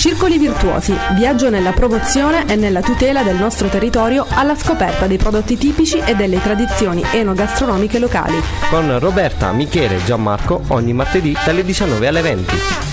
Circoli virtuosi, viaggio nella promozione e nella tutela del nostro territorio alla scoperta dei prodotti tipici e delle tradizioni enogastronomiche locali. Con Roberta, Michele e Gianmarco ogni martedì dalle 19 alle 20.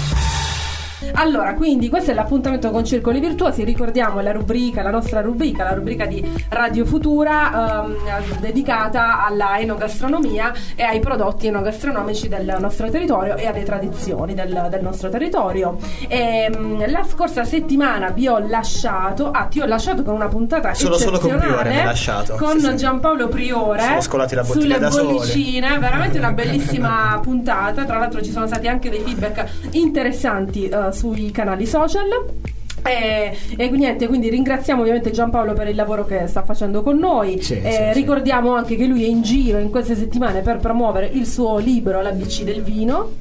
Allora, quindi questo è l'appuntamento con Circoli Virtuosi, ricordiamo la rubrica, la nostra rubrica, la rubrica di Radio Futura ehm, dedicata alla enogastronomia e ai prodotti enogastronomici del nostro territorio e alle tradizioni del, del nostro territorio. E, ehm, la scorsa settimana vi ho lasciato, ah ti ho lasciato con una puntata solo, solo con Priore mi lasciato. con sì, Giampaolo Priore scolati la bottiglia sulle da bollicine, soli. veramente una bellissima puntata, tra l'altro ci sono stati anche dei feedback interessanti uh, sui canali social. E, e, niente, quindi ringraziamo ovviamente Giampaolo per il lavoro che sta facendo con noi. Sì, sì, ricordiamo sì. anche che lui è in giro in queste settimane per promuovere il suo libro L'ABC del vino.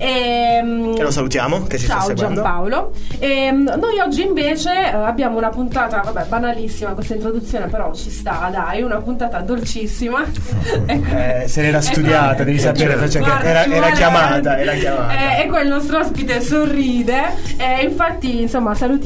E, e lo salutiamo che ci ciao sta seguendo. Giampaolo. E, noi oggi invece eh, abbiamo una puntata, vabbè, banalissima questa introduzione, però ci sta, dai, una puntata dolcissima. eh, se l'era studiata, devi sapere, certo. Guarda, era, era, chiamata, era chiamata. Eh, e qua il nostro ospite sorride. E infatti, insomma, salutiamo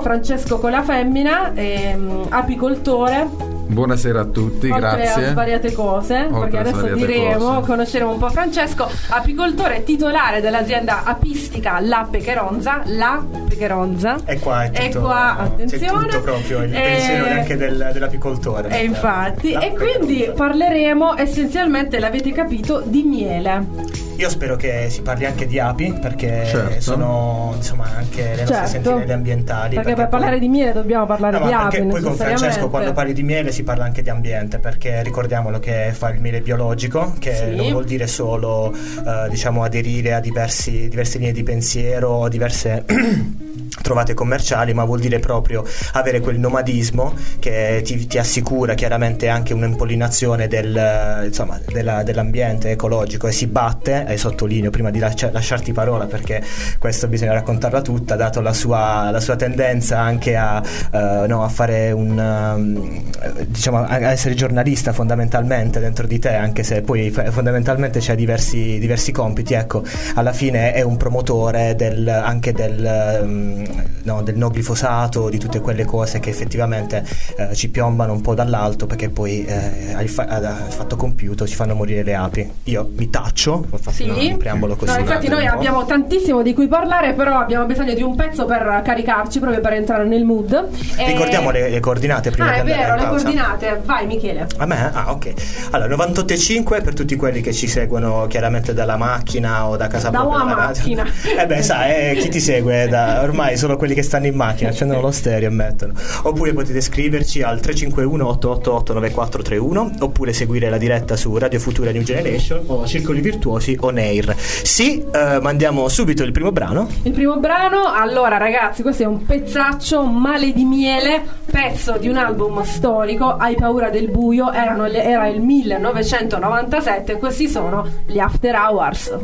Francesco con la femmina, ehm, apicoltore Buonasera a tutti, Oltre grazie. a svariate cose, Oltre perché adesso diremo, cose. conosceremo un po' Francesco, apicoltore titolare dell'azienda apistica La Pecheronza, La Pecheronza. E qua è tutto, e qua, attenzione. C'è tutto proprio il e... pensiero anche del, dell'apicoltore. E infatti, La e quindi parleremo essenzialmente, l'avete capito, di miele. Io spero che si parli anche di api perché certo. sono insomma anche le nostre certo. sentinelle ambientali. Perché, perché per poi... parlare di miele dobbiamo parlare no, di api. Poi con Francesco quando parli di miele si parla anche di ambiente perché ricordiamolo che fa il miele biologico che sì. non vuol dire solo uh, diciamo aderire a diversi, diverse linee di pensiero o diverse trovate commerciali, ma vuol dire proprio avere quel nomadismo che ti, ti assicura chiaramente anche un'impollinazione del, insomma, della, dell'ambiente ecologico e si batte, e sottolineo prima di lascia, lasciarti parola perché questo bisogna raccontarla tutta, dato la sua, la sua tendenza anche a, uh, no, a fare un um, diciamo a essere giornalista fondamentalmente dentro di te, anche se poi fondamentalmente c'è diversi, diversi compiti, ecco, alla fine è un promotore del, anche del um, no, del no glifosato, di tutte quelle cose che effettivamente eh, ci piombano un po' dall'alto perché poi eh, al, fa- al, fatto compiuto ci fanno morire le api. Io mi taccio, ho fatto sì. un preambolo così. No, infatti noi abbiamo tantissimo di cui parlare, però abbiamo bisogno di un pezzo per caricarci proprio per entrare nel mood. E... Ricordiamo le, le, coordinate prima ah, di andare è vero, le coordinate. Vai Michele. A me? Ah, ok. Allora, 98,5 per tutti quelli che ci seguono chiaramente dalla macchina o da casa da propria. Da una macchina. eh beh, sai, eh, chi ti segue da, ormai solo quelli che stanno in macchina, accendono lo stereo e mettono. Oppure potete scriverci al 351 888 9431 oppure seguire la diretta su Radio Futura New Generation o Circoli Virtuosi on air. Sì, eh, mandiamo subito il primo brano. Il primo brano, allora ragazzi, questo è un pezzaccio, Male di miele, pezzo di un album storico, Hai paura del buio, le, era il 1997, questi sono gli After Hours.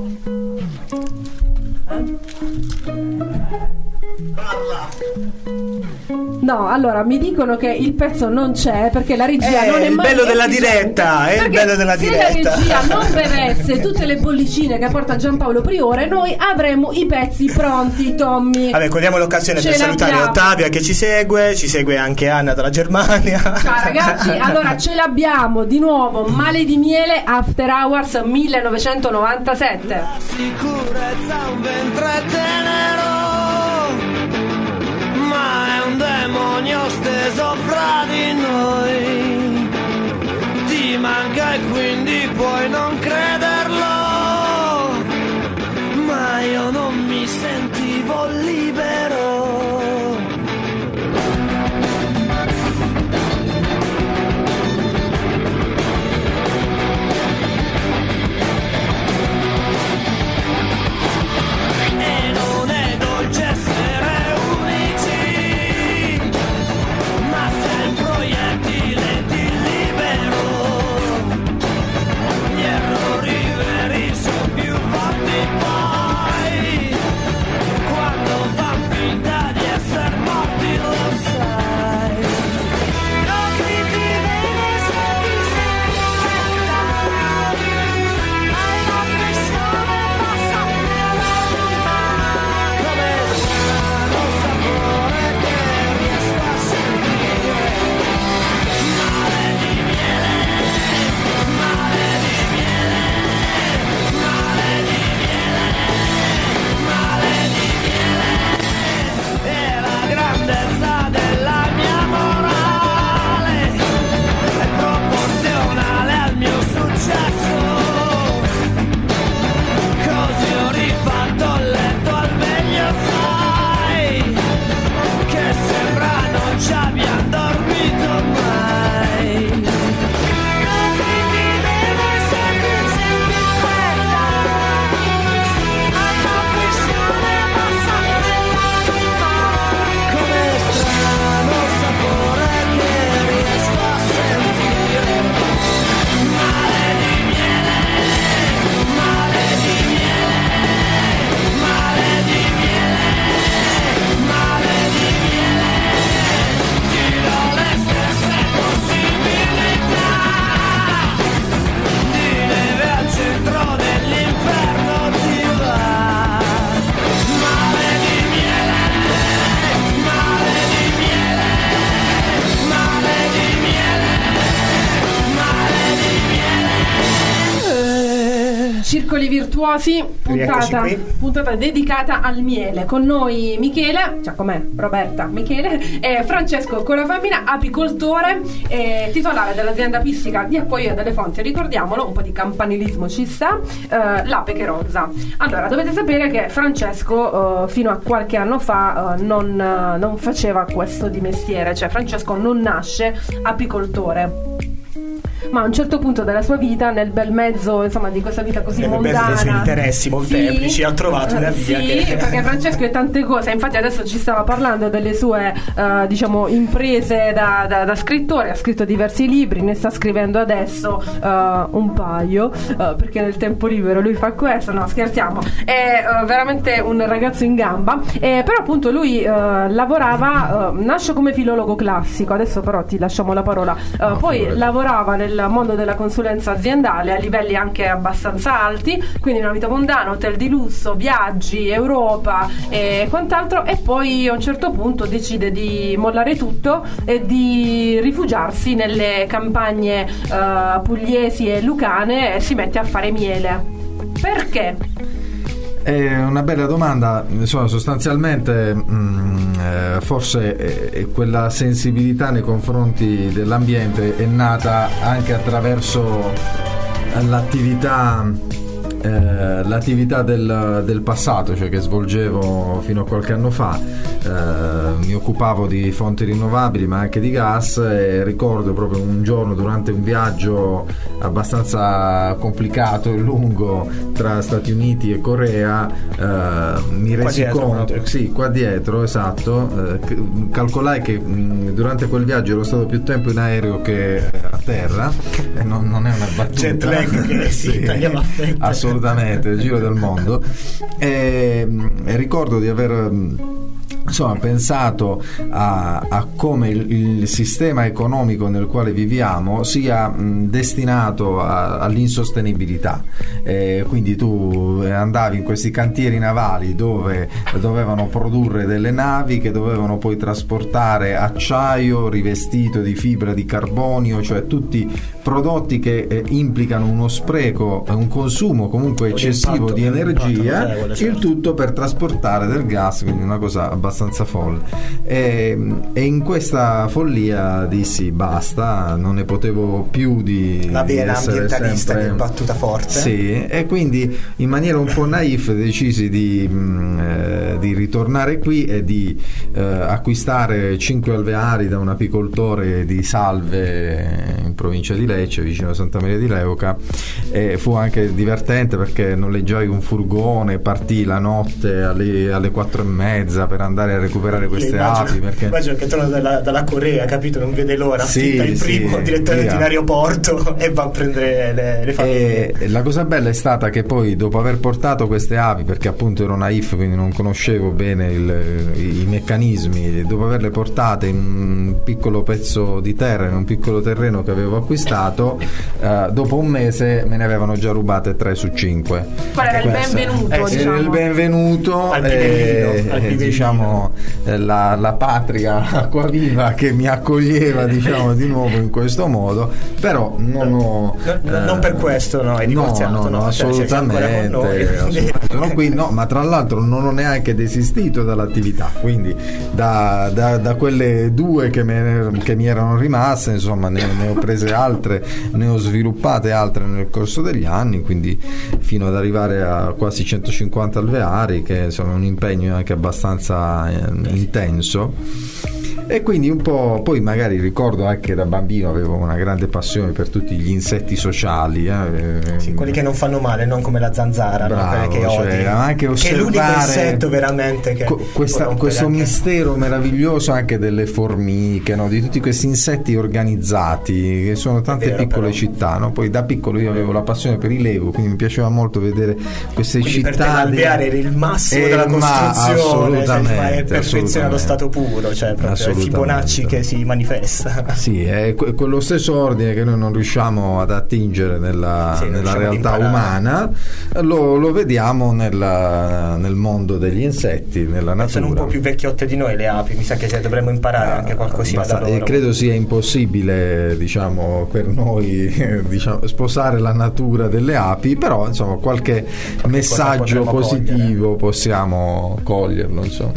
Eh? No, allora mi dicono che il pezzo non c'è perché la regia eh, non è il mai bello della diretta, è il bello della se diretta. Se la regia non bevesse tutte le bollicine che porta Giampaolo Priore, noi avremmo i pezzi pronti, Tommy. Vabbè, cogliamo l'occasione Ce per salutare. Ottavia che ci segue, ci segue anche Anna dalla Germania. Ciao ragazzi, allora ce l'abbiamo di nuovo, Male di miele After Hours 1997. La sicurezza un tenero ma è un demonio steso fra di noi. Ti manca e quindi puoi non crederlo, ma io non mi sentivo libero. Virtuosi, puntata, puntata, dedicata al miele. Con noi Michele, cioè com'è Roberta, Michele, e Francesco con la famiglia, apicoltore, e titolare dell'azienda pistica di Acquaia delle Fonti. Ricordiamolo, un po' di campanilismo ci sta, eh, l'ape che rozza. Allora, dovete sapere che Francesco eh, fino a qualche anno fa eh, non, eh, non faceva questo di mestiere, cioè Francesco non nasce apicoltore ma a un certo punto della sua vita, nel bel mezzo insomma, di questa vita così Nelle mondana, dei suoi interessi molteplici, sì, ha trovato una via. Sì, che... perché Francesco è tante cose, infatti adesso ci stava parlando delle sue uh, diciamo, imprese da, da, da, scrittore, ha scritto diversi libri, ne sta scrivendo adesso uh, un paio, uh, perché nel tempo libero lui fa questo, no scherziamo, è veramente un ragazzo in gamba, eh, però appunto lui lavorava, nasce come filologo classico, adesso però ti lasciamo la parola, poi lavorava nel mondo della consulenza aziendale a livelli anche abbastanza alti, quindi una vita mondana, hotel di lusso, viaggi, Europa e quant'altro e poi a un certo punto decide di mollare tutto e di rifugiarsi nelle campagne uh, pugliesi e lucane e si mette a fare miele. Perché? È una bella domanda, insomma, sostanzialmente mh, mm, eh, forse eh, quella sensibilità nei confronti dell'ambiente è nata anche attraverso l'attività eh, l'attività del, del, passato, cioè che svolgevo fino a qualche anno fa, eh, mi occupavo di fonti rinnovabili ma anche di gas e ricordo proprio un giorno durante un viaggio abbastanza complicato e lungo tra Stati Uniti e Corea eh, mi resi dietro, conto, sì, qua dietro, esatto, eh, calcolai che mh, durante quel viaggio ero stato più tempo in aereo che a terra e non, non è una battuta. Jet lag che sì, si taglia la fetta. Assolutamente assolutamente, il giro del mondo. E, e ricordo di aver insomma, pensato a, a come il, il, sistema economico nel quale viviamo sia mh, destinato a, all'insostenibilità. Eh, quindi tu andavi in questi cantieri navali dove dovevano produrre delle navi che dovevano poi trasportare acciaio rivestito di fibra di carbonio, cioè tutti prodotti che eh, implicano uno spreco, un consumo comunque eccessivo di energia, il tutto per trasportare del gas, quindi una cosa abbastanza abbastanza folle. E, e, in questa follia dissi basta, non ne potevo più di. La vera ambientalista sempre... che è battuta forte. Sì, e quindi in maniera un po' naif decisi di, mm, eh, di ritornare qui e di eh, acquistare 5 alveari da un apicoltore di Salve in provincia di Lecce, vicino a Santa Maria di Leuca. E fu anche divertente perché noleggiai un furgone, partì la notte alle, alle 4 e mezza per andare andare a recuperare queste immagino, api. Perché... Immagino che torna dalla, dalla, Corea, capito? Non vede l'ora, sì, il primo sì, direttamente via. in aeroporto e va a prendere le, le famiglie. E la cosa bella è stata che poi, dopo aver portato queste api, perché appunto ero naif, quindi non conoscevo bene il, i, i meccanismi, dopo averle portate in un piccolo pezzo di terra, in un piccolo terreno che avevo acquistato, eh, dopo un mese me ne avevano già rubate 3 su 5. Qual era il benvenuto? Eh, diciamo. il benvenuto, al eh, al diciamo eh, la, la, patria acquaviva che mi accoglieva diciamo di nuovo in questo modo però non ho no, eh, non per questo no hai divorziato no, no, no, cioè, assolutamente, assolutamente. No, qui, no, ma tra l'altro non ho neanche desistito dall'attività quindi da, da, da quelle due che, me, che, mi erano rimaste insomma ne, ne ho prese altre ne ho sviluppate altre nel corso degli anni quindi fino ad arrivare a quasi 150 alveari che sono un impegno anche abbastanza eh, intenso e quindi un po' poi magari ricordo anche da bambino avevo una grande passione per tutti gli insetti sociali eh. sì, quelli che non fanno male non come la zanzara Bravo, no? che cioè, anche che è l'unico insetto veramente che questa, questo anche... mistero meraviglioso anche delle formiche no? di tutti questi insetti organizzati che sono tante vero, piccole però. città no? poi da piccolo io avevo la passione per i Lego quindi mi piaceva molto vedere queste quindi città per te l'alveare era il massimo della costruzione ma, assolutamente, cioè, è perfezione allo stato puro cioè proprio il Fibonacci che si manifesta. Sì, è quello stesso ordine che noi non riusciamo ad attingere nella, sì, nella realtà umana, lo, lo vediamo nella, nel mondo degli insetti, nella natura. Sono un po' più vecchiotte di noi le api, mi sa che dovremmo imparare ah, anche qualcosina basta, da loro. Credo sia impossibile, diciamo, per noi diciamo, sposare la natura delle api, però insomma qualche messaggio positivo cogliere. possiamo coglierlo. Insomma.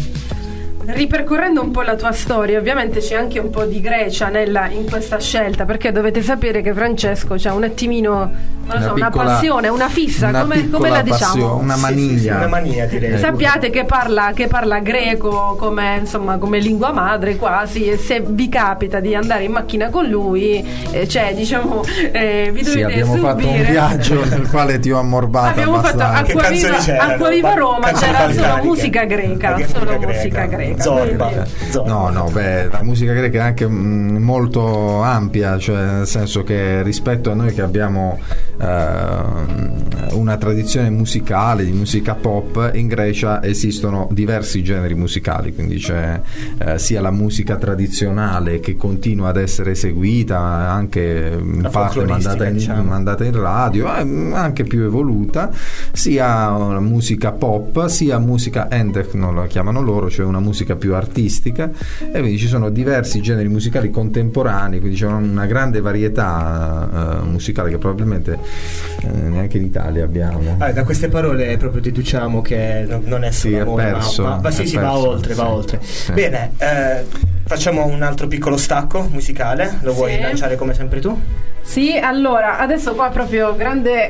Ripercorrendo un po' la tua storia, ovviamente c'è anche un po' di Grecia nella, in questa scelta, perché dovete sapere che Francesco ha un attimino, non una, so, piccola, una passione, una fissa, una come, come, la diciamo? Passione, una maniglia. Sì, sì, una mania direi. Eh, Sappiate che parla, che parla greco come, insomma, come, lingua madre quasi, e se vi capita di andare in macchina con lui, eh, cioè diciamo, eh, vi dovete sì, abbiamo subire. fatto un viaggio nel quale ti ho ammorbato Abbiamo abbastanza. fatto Acquaviva, Acquaviva Roma, c'era solo musica greca, solo musica greca. Zorba. No, no, beh, la musica greca è anche mm, molto ampia, cioè nel senso che rispetto a noi che abbiamo eh, una tradizione musicale, di musica pop, in Grecia esistono diversi generi musicali, quindi c'è eh, sia la musica tradizionale che continua ad essere eseguita, anche in parte mandata in, diciamo. mandata in radio, eh, anche più evoluta, sia la musica pop, sia musica endechno, la chiamano loro, cioè una musica più artistica, e quindi ci sono diversi generi musicali contemporanei, quindi c'è una grande varietà uh, musicale che probabilmente eh, neanche in Italia abbiamo. Ah, da queste parole proprio deduciamo che non è solo sì, amore, perso, ma, ma, sì, sì, perso, va oltre, sì, va oltre. Sì. Bene, eh, facciamo un altro piccolo stacco musicale, lo vuoi lanciare come sempre tu? Sì, allora, adesso qua proprio grande...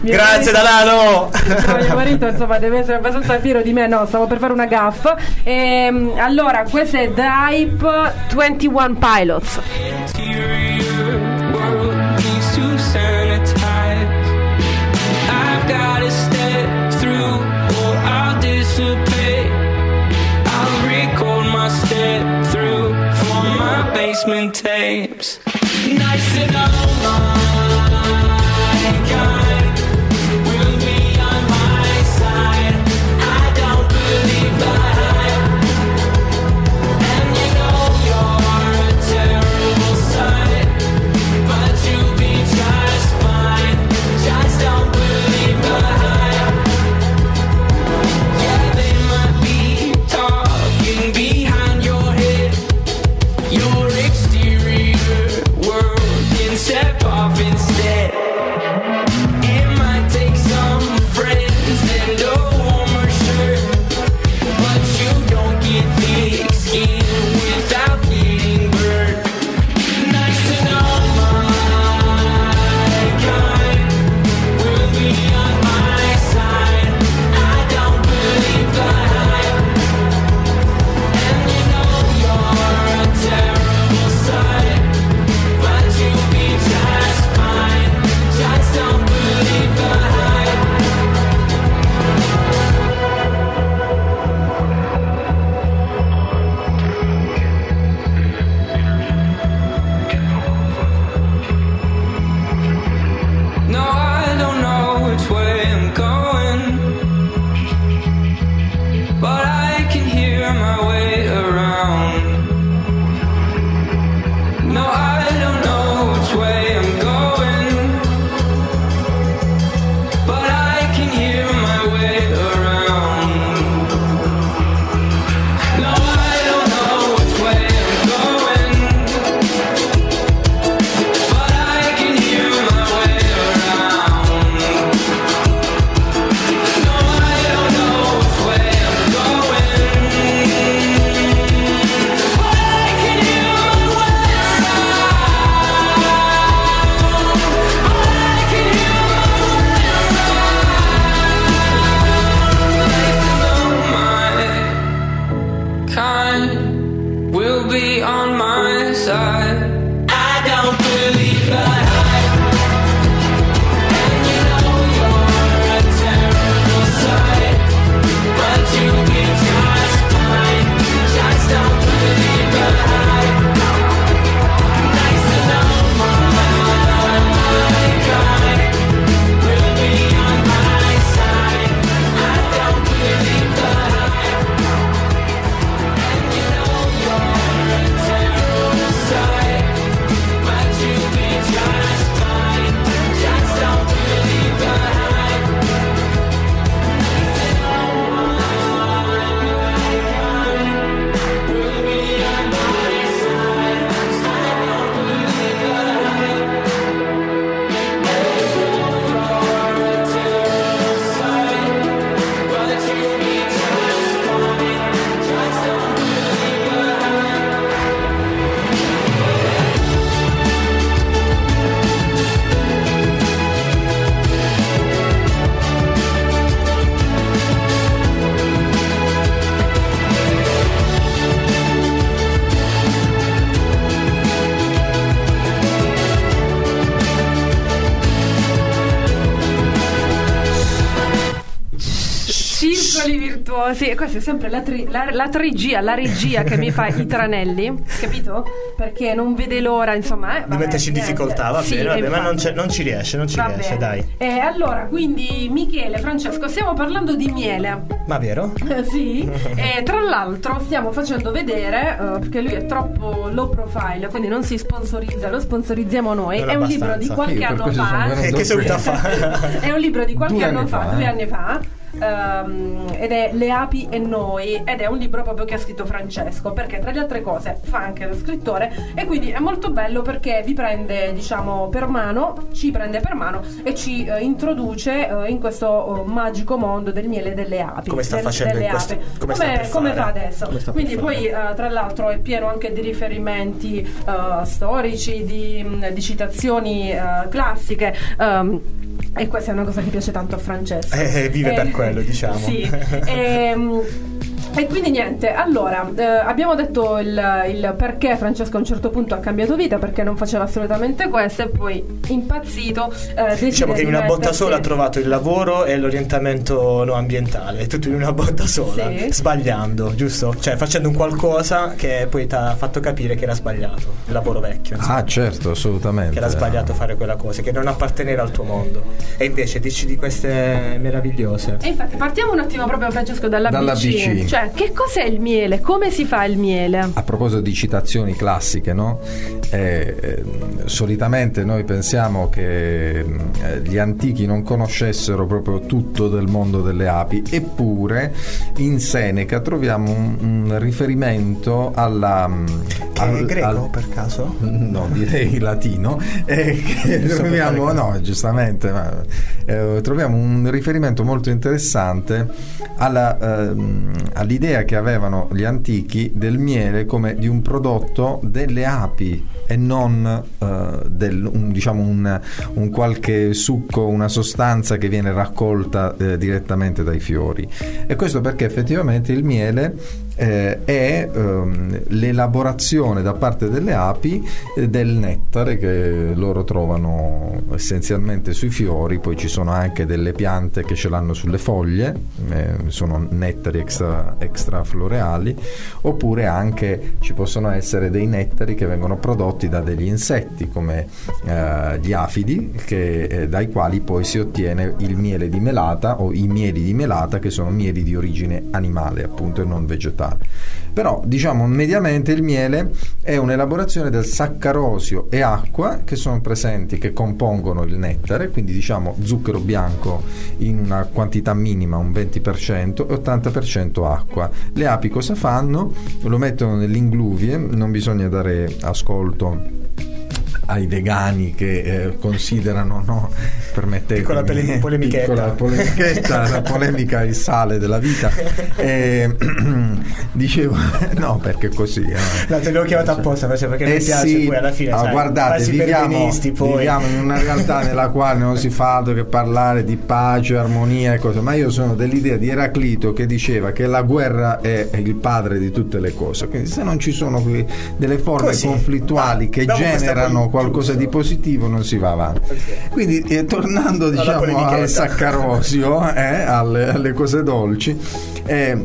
Grazie Dalano! No, mio marito insomma deve essere abbastanza fiero di me, no, stavo per fare una gaffa. Ehm, allora, questo è The Hype 21 Pilots. basement tapes. Nice and all Io, questa è sempre la, tri, la, la trigia, la regia che mi fa i tranelli, capito? Perché non vede l'ora, insomma. Eh, di metterci in difficoltà, va sì, bene, vabbè, ma non, non, ci riesce, non ci va riesce, bene. dai. E allora, quindi Michele, Francesco, stiamo parlando di miele. Ma vero? sì, e tra l'altro stiamo facendo vedere, uh, perché lui è troppo low profile, quindi non si sponsorizza, lo sponsorizziamo noi. Non è un libro di qualche anno fa. Che seguita fa? è un libro di qualche anno fa, fa, due eh. anni fa um, ed è Le api e noi ed è un libro proprio che ha scritto Francesco perché tra le altre cose fa anche lo scrittore e quindi è molto bello perché vi prende diciamo per mano, ci prende per mano e ci uh, introduce uh, in questo uh, magico mondo del miele delle api. Come sta del, facendo delle questo, api. Come, come, come fa adesso? Come quindi poi tra l'altro è pieno anche di riferimenti storici, di, di citazioni classiche. Um, e questa è una cosa che piace tanto a Francesco. Eh, vive eh, per quello, diciamo. Sì. e, ehm, e quindi niente, allora eh, abbiamo detto il, il, perché Francesco a un certo punto ha cambiato vita, perché non faceva assolutamente questo e poi impazzito. Eh, diciamo che in una botta sola ha trovato il lavoro e l'orientamento no ambientale, tutto in una botta sola, sì. sbagliando, giusto? Cioè facendo un qualcosa che poi ti ha fatto capire che era sbagliato, il lavoro vecchio. Insomma, ah certo, assolutamente. Che era sbagliato fare quella cosa, che non apparteneva al tuo mondo. E invece dici di queste meravigliose. E infatti partiamo un attimo proprio Francesco dalla, dalla BC. BC. Cioè, che cos'è il miele? Come si fa il miele? A proposito di citazioni classiche, no? eh, eh, solitamente noi pensiamo che eh, gli antichi non conoscessero proprio tutto del mondo delle api, eppure in Seneca troviamo un, un riferimento alla... Mm, che al, è greco al, per caso? No, direi latino. Eh, troviamo, no, giustamente, ma, eh, troviamo un riferimento molto interessante alla, ehm, all'idea l'idea che avevano gli antichi del miele come di un prodotto delle api e non uh, del, un, diciamo un, un, qualche succo, una sostanza che viene raccolta eh, direttamente dai fiori. E questo perché effettivamente il miele eh, è um, l'elaborazione da parte delle api eh, del nettare che loro trovano essenzialmente sui fiori, poi ci sono anche delle piante che ce l'hanno sulle foglie, eh, sono nettari extra, extrafloreali, oppure anche ci possono essere dei nettari che vengono prodotti da degli insetti come eh, gli afidi, che, eh, dai quali poi si ottiene il miele di melata o i mieli di melata che sono mieli di origine animale appunto e non vegetale vegetale. Però diciamo mediamente il miele è un'elaborazione del saccarosio e acqua che sono presenti, che compongono il nettare, quindi diciamo zucchero bianco in una quantità minima, un 20% e 80% acqua. Le api cosa fanno? Lo mettono nell'ingluvie, non bisogna dare ascolto ai vegani che eh, considerano, no, permettetemi, piccola pole- polemichetta, piccola polemichetta la polemica è il sale della vita. E, dicevo, no, perché così. Eh. No, te l'ho chiamato apposta perché eh mi piace sì, poi alla fine. Ah, sai, guardate, viviamo, viviamo, in una realtà nella quale non si fa altro che parlare di pace, armonia e cose, ma io sono dell'idea di Eraclito che diceva che la guerra è il padre di tutte le cose. Quindi se non ci sono delle forme così. conflittuali che generano qualcosa di positivo non si va avanti. Quindi eh, tornando diciamo al saccarosio, eh, alle, alle, cose dolci, eh,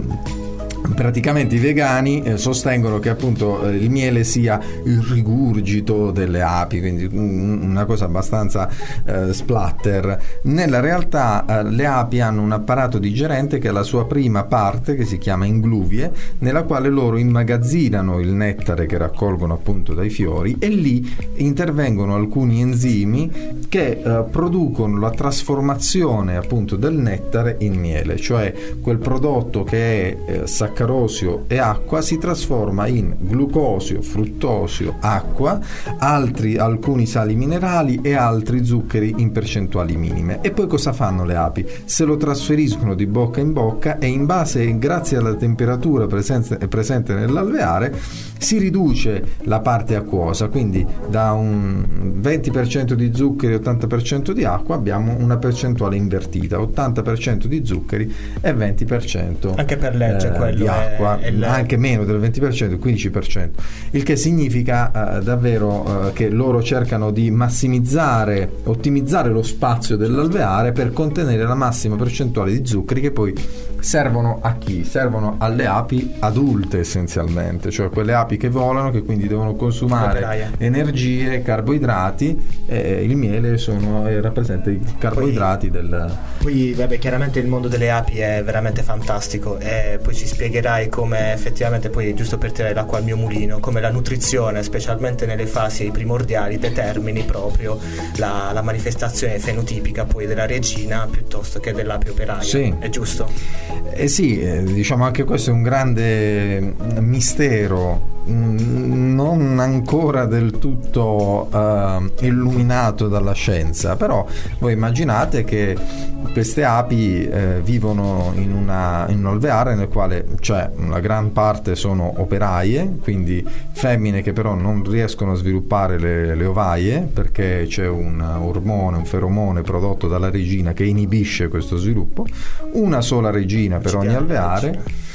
praticamente i vegani eh, sostengono che appunto eh, il miele sia il rigurgito delle api, quindi mm, una cosa abbastanza eh, splatter. Nella realtà eh, le api hanno un apparato digerente che è la sua prima parte, che si chiama ingluvie, nella quale loro immagazzinano il nettare che raccolgono appunto dai fiori e lì intervengono alcuni enzimi che eh, producono la trasformazione appunto del nettare in miele, cioè quel prodotto che è eh, saccarosio e acqua si trasforma in glucosio, fruttosio, acqua, altri, alcuni sali minerali e altri zuccheri in percentuali minime. E poi cosa fanno le api? Se lo trasferiscono di bocca in bocca e in base, grazie alla temperatura presente, presente nell'alveare, si riduce la parte acquosa, quindi da un 20% di zuccheri e 80% di acqua abbiamo una percentuale invertita, 80% di zuccheri e 20% anche per legge eh, quello di acqua, è anche meno del 20%, 15%, il che significa eh, davvero eh, che loro cercano di massimizzare, ottimizzare lo spazio dell'alveare per contenere la massima percentuale di zuccheri che poi servono a chi? Servono alle api adulte essenzialmente, cioè quelle api che volano, che quindi devono consumare energie, carboidrati. Eh, il miele sono, eh, rappresenta i carboidrati poi, del. Poi, vabbè, chiaramente il mondo delle api è veramente fantastico e poi ci spiegherai come effettivamente, poi giusto per tirare l'acqua al mio mulino, come la nutrizione, specialmente nelle fasi primordiali, determini proprio la, la manifestazione fenotipica poi della regina piuttosto che dell'ape operaia. Sì. È giusto? Eh sì, eh, diciamo anche questo è un grande mistero Mm, non ancora del tutto uh, illuminato dalla scienza, però voi immaginate che queste api eh, vivono in, una, in, un alveare nel quale c'è una gran parte sono operaie, quindi femmine che però non riescono a sviluppare le, le ovaie perché c'è un ormone, un feromone prodotto dalla regina che inibisce questo sviluppo, una sola regina per ogni alveare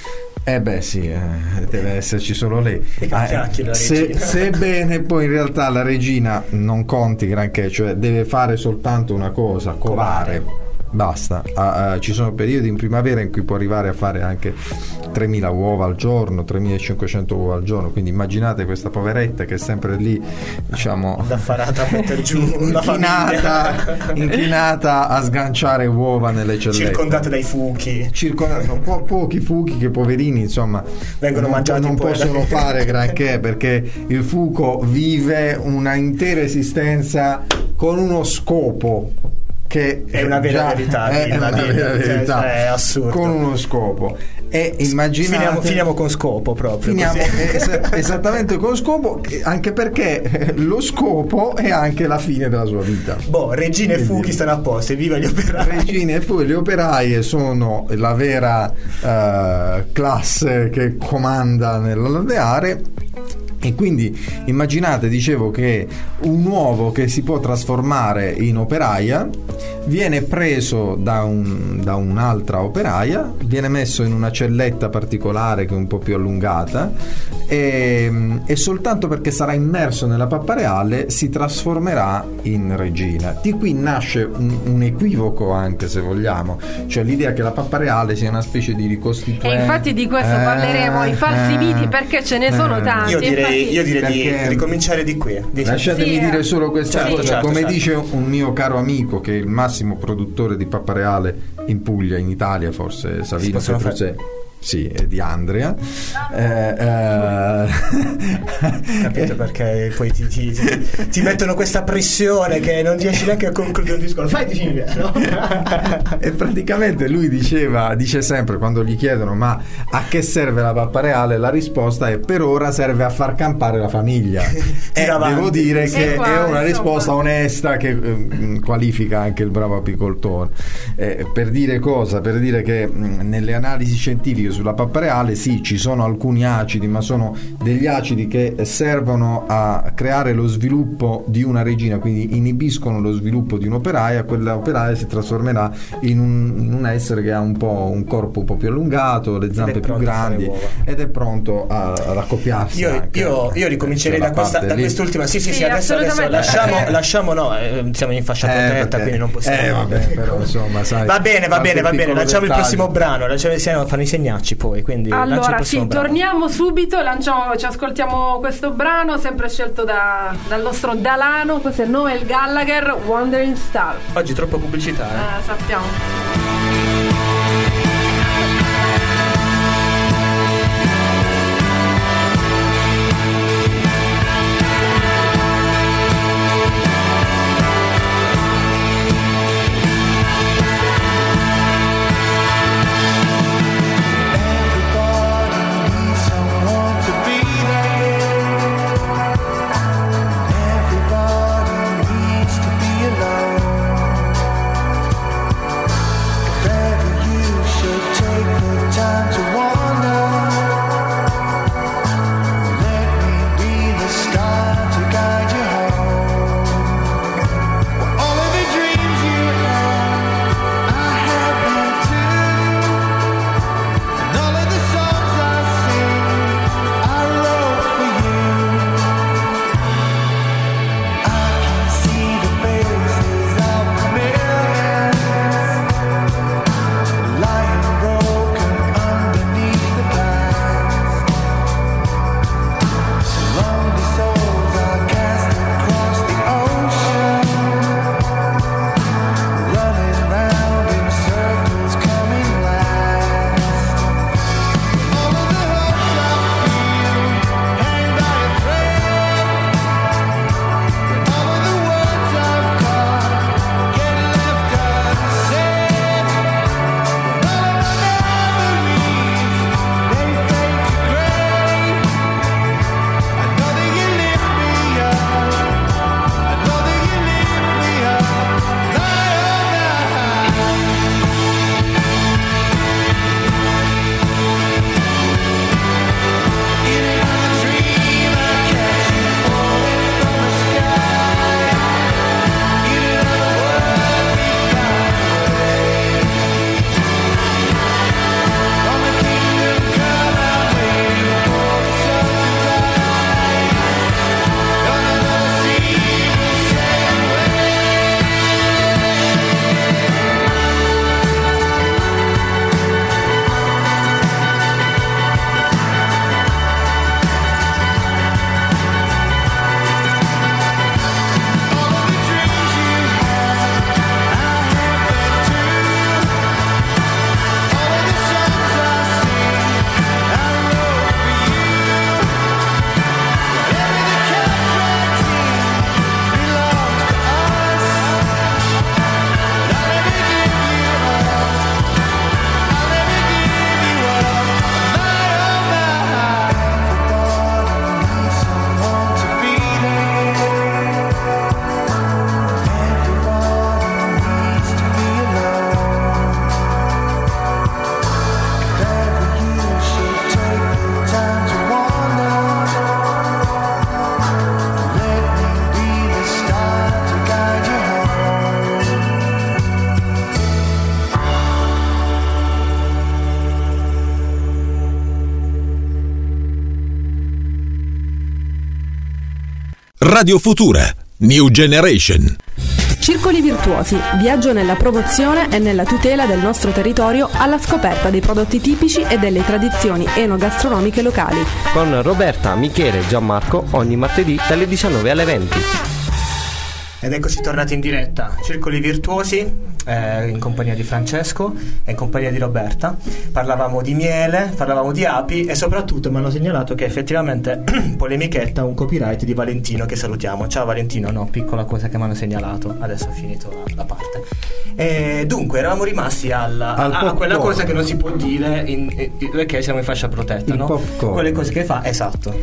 eh beh sì, eh, deve esserci solo lei. Ah, se, sebbene poi in realtà la regina non conti granché, cioè deve fare soltanto una cosa, covare. covare basta. Uh, uh, ci sono periodi in primavera in cui può arrivare a fare anche 3.000 uova al giorno, 3.500 uova al giorno, quindi immaginate questa poveretta che è sempre lì, diciamo, da mettere giù inchinata, inchinata, a sganciare uova nelle cellette. Circondate dai fuchi. Circondate, po- pochi fuchi che poverini, insomma, vengono non, mangiati non possono fare granché perché il fuco vive una intera esistenza con uno scopo che è una vera già, verità, è, è una vera verità, cioè, è assurdo. con uno scopo. E immaginate, finiamo, finiamo con scopo proprio. Finiamo es- esattamente con scopo, anche perché lo scopo è anche la fine della sua vita. Boh, regine e fuchi stanno a posto, viva gli operai. Regine e fuchi, le operaie sono la vera uh, classe che comanda nell'alveare e quindi immaginate, dicevo, che un uovo che si può trasformare in operaia viene preso da, un, da, un'altra operaia, viene messo in una celletta particolare che è un po' più allungata e, e soltanto perché sarà immerso nella pappa reale si trasformerà in regina. Di qui nasce un, un equivoco anche se vogliamo, cioè l'idea che la pappa reale sia una specie di ricostituente. E infatti di questo eh, parleremo, i falsi eh, miti perché ce ne sono eh. tanti. Io direi, infatti... io direi di ricominciare di qui. Dice. Lasciatemi sì, dire solo questa certo, cosa, certo, come certo. dice un mio caro amico che è il massimo produttore di pappa reale in Puglia, in Italia forse, Savino Petrusè sì, di Andrea. Eh, eh... Capito perché poi ti, ti, ti, ti, mettono questa pressione che non riesci neanche a concludere un discorso. Fai di fine, no? e praticamente lui diceva, dice sempre quando gli chiedono ma a che serve la pappa reale? La risposta è per ora serve a far campare la famiglia. e devo dire che qua, è una risposta insomma. onesta che eh, qualifica anche il bravo apicoltore. Eh, per dire cosa? Per dire che mh, nelle analisi scientifiche sulla pappa reale sì, ci sono alcuni acidi, ma sono degli acidi che servono a creare lo sviluppo di una regina, quindi inibiscono lo sviluppo di un'operaia, quella operaia si trasformerà in un, in un essere che ha un, po', un corpo un po' più allungato, le zampe più grandi ed è pronto a, ad accoppiarsi. Io, io, io ricomincerei da, questa, da, quest'ultima. Sì, sì, sì, sì adesso, adesso lasciamo, lasciamo, no, eh, siamo in fascia eh, protetta, quindi non possiamo. Eh, vabbè, però, insomma, sai, va bene, va bene, va bene. Lanciamo il prossimo brano, lanciamo, fanno i segnacci poi. Quindi allora, sì, brano. torniamo subito, lanciamo, ci ascoltiamo questo brano, sempre scelto da, dal nostro Dalano. Questo è Noel Gallagher, Wandering Star. Oggi troppa pubblicità, eh? eh sappiamo. Radio Futura, New Generation. Circoli virtuosi, viaggio nella promozione e nella tutela del nostro territorio alla scoperta dei prodotti tipici e delle tradizioni enogastronomiche locali. Con Roberta, Michele e Gianmarco ogni martedì dalle 19 alle 20. Ed eccoci tornati in diretta, Circoli Virtuosi, eh, in compagnia di Francesco e in compagnia di Roberta. Parlavamo di miele, parlavamo di api e soprattutto mi hanno segnalato che effettivamente polemichetta un copyright di Valentino che salutiamo. Ciao Valentino, no, piccola cosa che mi hanno segnalato, adesso ho finito la, la parte. E dunque eravamo rimasti alla, Al a, quella cosa che non si può dire in, in, perché siamo in fascia protetta, il no? Popcorn. Quelle cose che fa, esatto.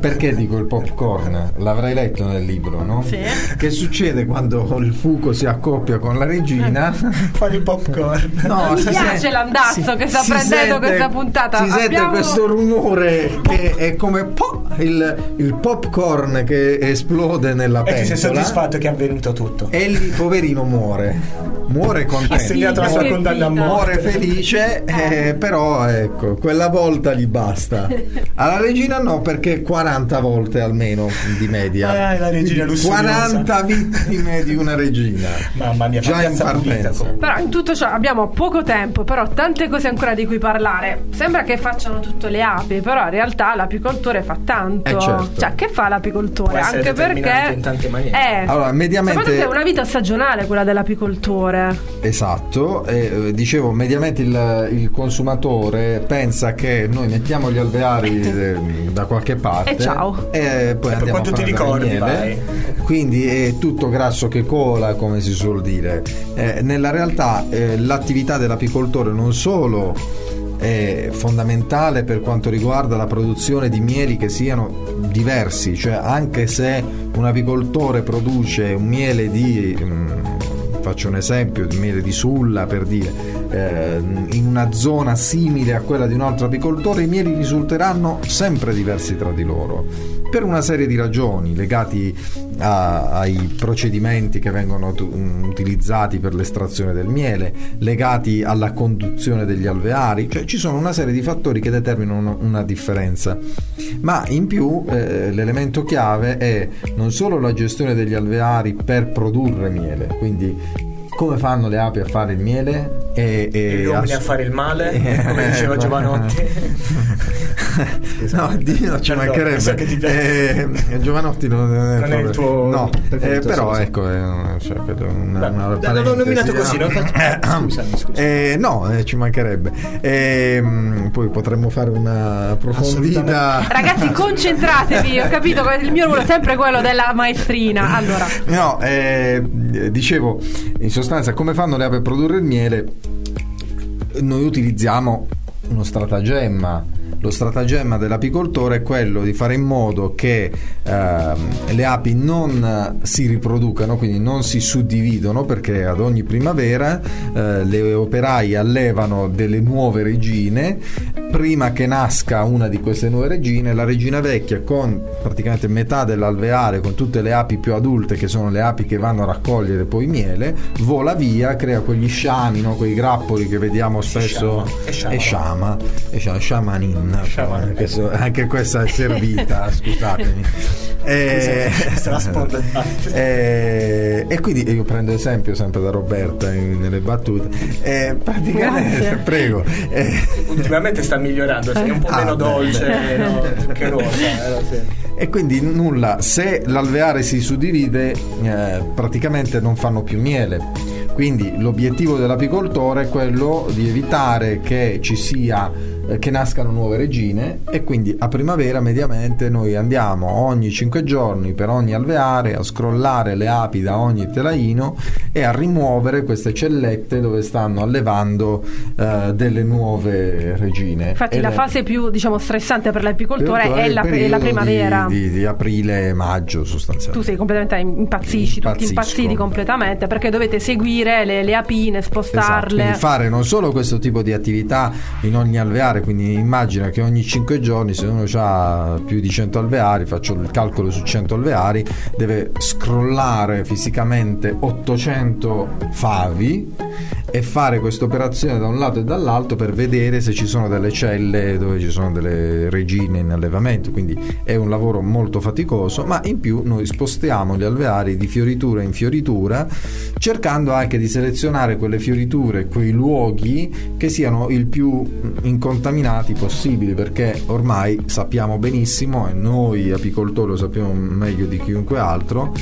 perché dico il popcorn? L'avrai letto nel libro, no? Sì. Che succede quando il fuoco si accoppia con la regina? Fa di popcorn. No, mi piace sente, l'andazzo si, che sta prendendo sente, questa puntata. Si Abbiamo... sente questo rumore che è come po- il, il, popcorn che esplode nella pentola. E ti sei soddisfatto che è avvenuto tutto. E lì, poverino, muore muore contento. Ha segnato la sua condanna a Muore felice, eh, però ecco, quella volta gli basta. Alla regina no, perché 40 volte almeno di media. Eh, la regina 40 vittime di una regina. Mamma mia, già in partenza. Però in tutto ciò abbiamo poco tempo, però tante cose ancora di cui parlare. Sembra che facciano tutto le api, però in realtà l'apicoltore fa tanto. Eh certo. Cioè, che fa l'apicoltore? Anche perché in tante maniere. Eh, allora, mediamente è una vita stagionale quella dell'apicoltore. Esatto, e, eh, dicevo, mediamente il, il, consumatore pensa che noi mettiamo gli alveari eh, da qualche parte e ciao. E poi e andiamo quanto a ti ricordi, miele. Quindi tutto grasso che cola, come si suol dire. Eh, nella realtà eh, l'attività dell'apicoltore non solo è fondamentale per quanto riguarda la produzione di mieli che siano diversi, cioè anche se un apicoltore produce un miele di um, faccio un esempio, il miele di Sulla per dire, eh, in una zona simile a quella di un altro apicoltore, i mieli risulteranno sempre diversi tra di loro, per una serie di ragioni legati a, ai procedimenti che vengono t- mm, utilizzati per l'estrazione del miele, legati alla conduzione degli alveari, cioè ci sono una serie di fattori che determinano una differenza. Ma in più eh, l'elemento chiave è non solo la gestione degli alveari per produrre miele, quindi come fanno le api a fare il miele? E, e gli uomini a fare il male eh, come diceva Giovanotti. No Dio ci mancherebbe. eh, Giovanotti non, è, non è il tuo no eh, però sì, ecco eh, cioè, una, una l'ho nominato così no? scusami, scusami. Eh, no eh, ci mancherebbe. Ehm, poi potremmo fare una approfondita ragazzi concentratevi ho capito il mio ruolo è sempre quello della maestrina. Allora. No dicevo in sostanza sostanza come fanno le api a produrre il miele? Noi utilizziamo uno stratagemma lo stratagemma dell'apicoltore è quello di fare in modo che eh, le api non si riproducano, quindi non si suddividono, perché ad ogni primavera eh, le operaie allevano delle nuove regine. Prima che nasca una di queste nuove regine, la regina vecchia con praticamente metà dell'alveare, con tutte le api più adulte, che sono le api che vanno a raccogliere poi miele, vola via, crea quegli sciami, no? quei grappoli che vediamo spesso. E sciama. E sciama. E sciama. Shamanin anche, so, anche, questa è servita, scusatemi. E, e, e, quindi io prendo esempio sempre da Roberta in, nelle battute. E praticamente, prego. E, Ultimamente sta migliorando, sei un po' ah, meno dolce no, che rosa. Eh, e quindi nulla, se l'alveare si suddivide, eh, praticamente non fanno più miele. Quindi l'obiettivo dell'apicoltore è quello di evitare che ci sia eh, che nascano nuove regine e quindi a primavera mediamente noi andiamo ogni 5 giorni per ogni alveare a scrollare le api da ogni telaino e a rimuovere queste cellette dove stanno allevando uh, delle nuove regine. Infatti e la le... fase più diciamo, stressante per l'apicoltore è la, è la primavera. Di, di, di aprile-maggio sostanzialmente. Tu sei completamente impazzisci, tutti impazziti completamente perché dovete seguire le, le apine, spostarle. Esatto, quindi fare non solo questo tipo di attività in ogni alveare alveare, quindi immagina che ogni 5 giorni se uno ha più di 100 alveari, faccio il calcolo su 100 alveari, deve scrollare fisicamente 800 favi e fare questa operazione da un lato e dall'altro per vedere se ci sono delle celle dove ci sono delle regine in allevamento, quindi è un lavoro molto faticoso, ma in più noi spostiamo gli alveari di fioritura in fioritura, cercando anche di selezionare quelle fioriture, quei luoghi che siano il più incontaminati possibili, perché ormai sappiamo benissimo, e noi apicoltori lo sappiamo meglio di chiunque altro,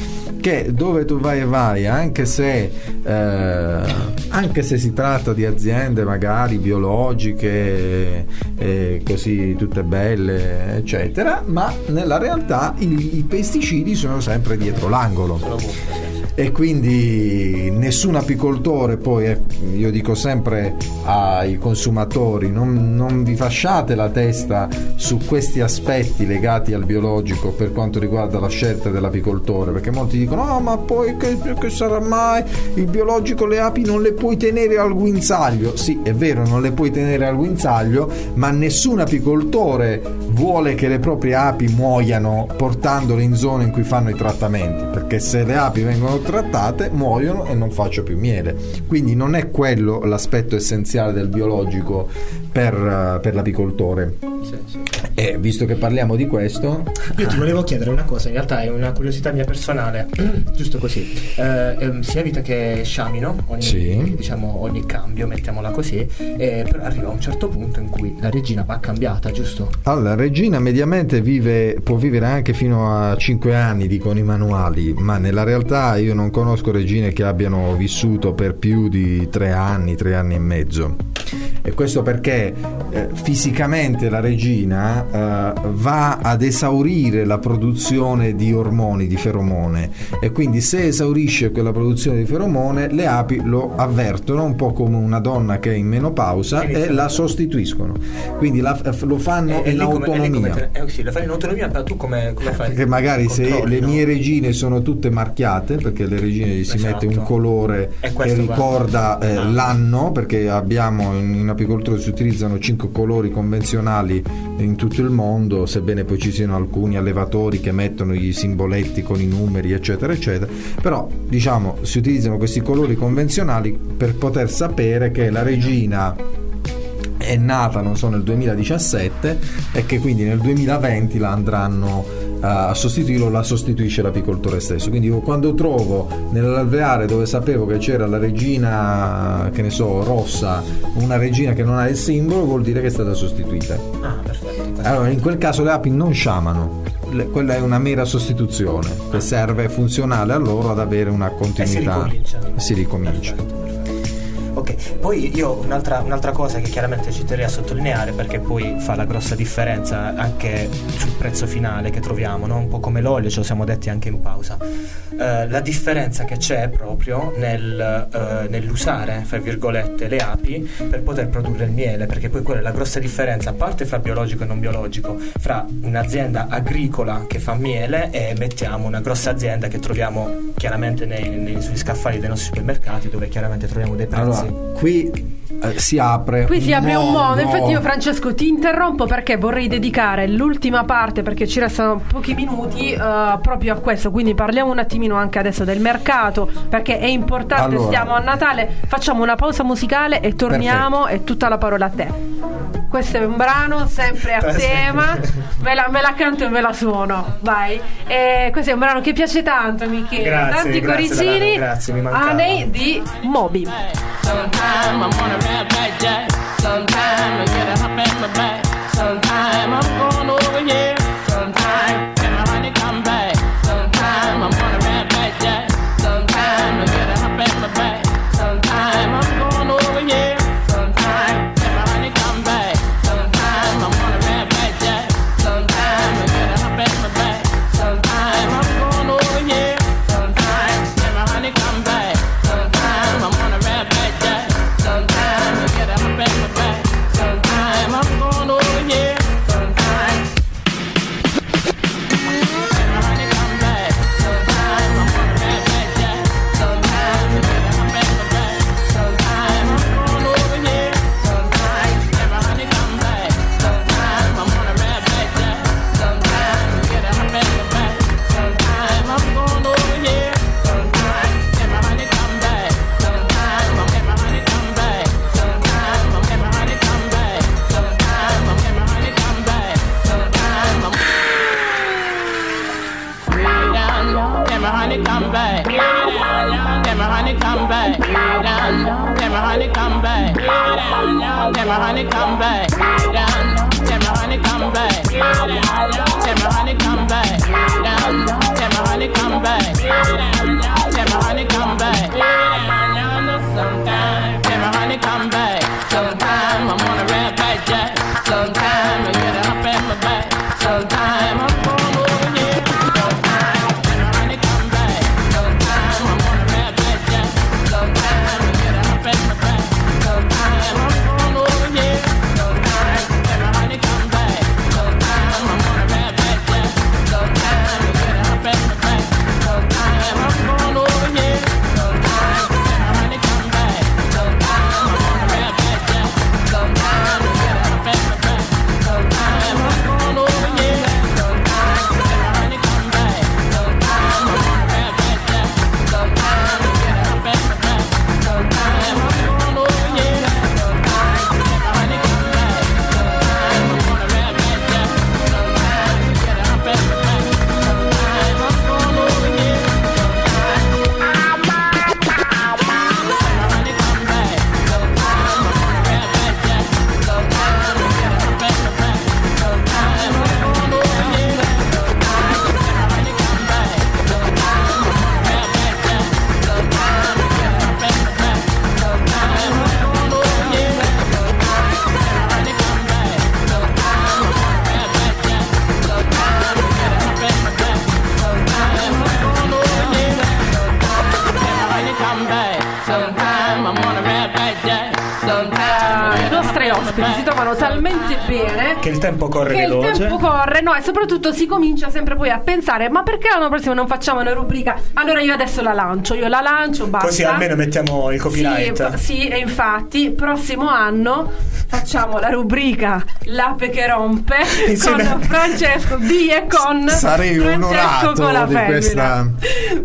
che dove tu vai e vai, anche se, eh, anche se si tratta di aziende magari biologiche, eh, così tutte belle, eccetera, ma nella realtà i, i pesticidi sono sempre dietro l'angolo e quindi nessun apicoltore poi eh, io dico sempre ai consumatori non, non, vi fasciate la testa su questi aspetti legati al biologico per quanto riguarda la scelta dell'apicoltore perché molti dicono no oh, ma poi che, che, sarà mai? Il biologico le api non le puoi tenere al guinzaglio. Sì è vero non le puoi tenere al guinzaglio ma nessun apicoltore vuole che le proprie api muoiano portandole in zone in cui fanno i trattamenti perché se le api vengono trattate muoiono e non faccio più miele. Quindi non è quello l'aspetto essenziale del biologico per, uh, per l'apicoltore. Sì, sì. E visto che parliamo di questo... Io ti volevo chiedere una cosa, in realtà è una curiosità mia personale, giusto così. Eh, ehm, sia vita che sciamino, ogni, sì. diciamo, ogni cambio, mettiamola così, eh, però arriva a un certo punto in cui la regina va cambiata, giusto? Allora, la regina mediamente vive, può vivere anche fino a 5 anni, dicono i manuali, ma nella realtà io non conosco regine che abbiano vissuto per più di 3 anni, 3 anni e mezzo. E questo perché eh, fisicamente la regina eh, va ad esaurire la produzione di ormoni, di feromone e quindi se esaurisce quella produzione di feromone le api lo avvertono un po' come una donna che è in menopausa e, e la sostituiscono. Quindi la, lo fanno e, in autonomia. Come, eh, sì, lo fanno in autonomia, però tu come, come fai? Che magari se le mie regine sono tutte marchiate, perché le regine gli si esatto. mette un colore che ricorda eh, ah. l'anno, perché abbiamo in, in apicoltura si utilizzano cinque colori convenzionali in tutto il mondo, sebbene poi ci siano alcuni allevatori che mettono i simboletti con i numeri, eccetera, eccetera. Però diciamo si utilizzano questi colori convenzionali per poter sapere che la regina è nata, non so, nel 2017 e che quindi nel 2020 la andranno a sostituirlo la sostituisce l'apicoltore stesso. Quindi io quando trovo nell'alveare dove sapevo che c'era la regina che ne so rossa una regina che non ha il simbolo vuol dire che è stata sostituita. Ah perfetto. Allora in quel caso le api non sciamano. Quella è una mera sostituzione che serve è funzionale a loro ad avere una continuità. E si ricomincia, si ricomincia. Poi io un'altra, un'altra, cosa che chiaramente ci terrei a sottolineare perché poi fa la grossa differenza anche sul prezzo finale che troviamo, no? un po' come l'olio, ce lo siamo detti anche in pausa. Uh, la differenza che c'è proprio nel, uh, nell'usare, fra virgolette, le api per poter produrre il miele, perché poi quella è la grossa differenza, a parte fra biologico e non biologico, fra un'azienda agricola che fa miele e mettiamo una grossa azienda che troviamo chiaramente nei, nei, sugli scaffali dei nostri supermercati dove chiaramente troviamo dei prezzi. Allora, qui eh, si apre qui si apre un mondo. infatti io Francesco ti interrompo perché vorrei dedicare l'ultima parte perché ci restano pochi minuti uh, proprio a questo. Quindi parliamo un attimino anche adesso del mercato perché è importante. Allora. stiamo a Natale facciamo una pausa musicale e torniamo Perfetto. e tutta la parola a te. Questo è un brano sempre a tema me la, me la canto e me la suono. Vai. E questo è un brano che piace tanto Michele grazie, tanti grazie, coricini grazie, mi Anei di Moby. Sometime Jack. Sometime I get a hop in my back. Sometime I'm going over here. Sometime soprattutto si comincia sempre poi a pensare: ma perché l'anno prossimo non facciamo una rubrica? Allora io adesso la lancio, io la lancio, basta. Così almeno mettiamo il copyright. Sì, sì, e infatti, prossimo anno facciamo la rubrica L'ape che rompe Insieme- con Francesco di e con Sarei Francesco onorato con la di questa-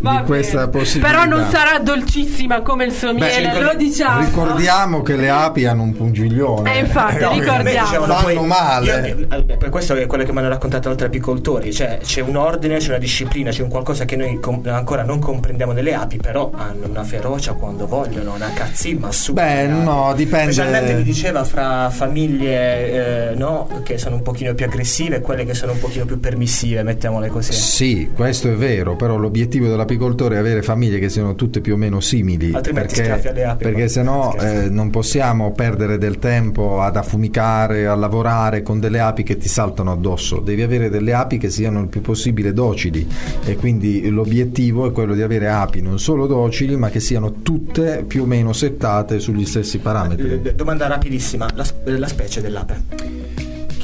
di questa possibilità. Però non sarà dolcissima come il suo miele, ricordi- lo diciamo. Ricordiamo che le api hanno un pungiglione. Eh, infatti, No, a me ricordiamo. dicevano Fanno male. io- eh, per questo è quello che mi hanno raccontato altri apicoltori. Cioè, c'è un ordine, c'è una disciplina, c'è un qualcosa che noi com- ancora non comprendiamo nelle api, però hanno una ferocia quando vogliono, una cazzimma su. Beh, no, dipende- Specialmente mi diceva fra famiglie eh, no, che sono un pochino più aggressive e quelle che sono un pochino più permissive, mettiamole così. Sì, questo è vero, però l'obiettivo dell'apicoltore è avere famiglie che siano tutte più o meno simili. Altrimenti perché, alle api, perché ma- se no eh, non possiamo perdere del tempo ad affumicare, a lavorare con delle api che ti saltano addosso. Devi avere delle api che siano il più possibile docili. E quindi l'obiettivo è quello di avere api non solo docili ma che siano tutte più o meno settate sugli stessi parametri. Eh, Domanda rapidissima, la, la specie dell'ape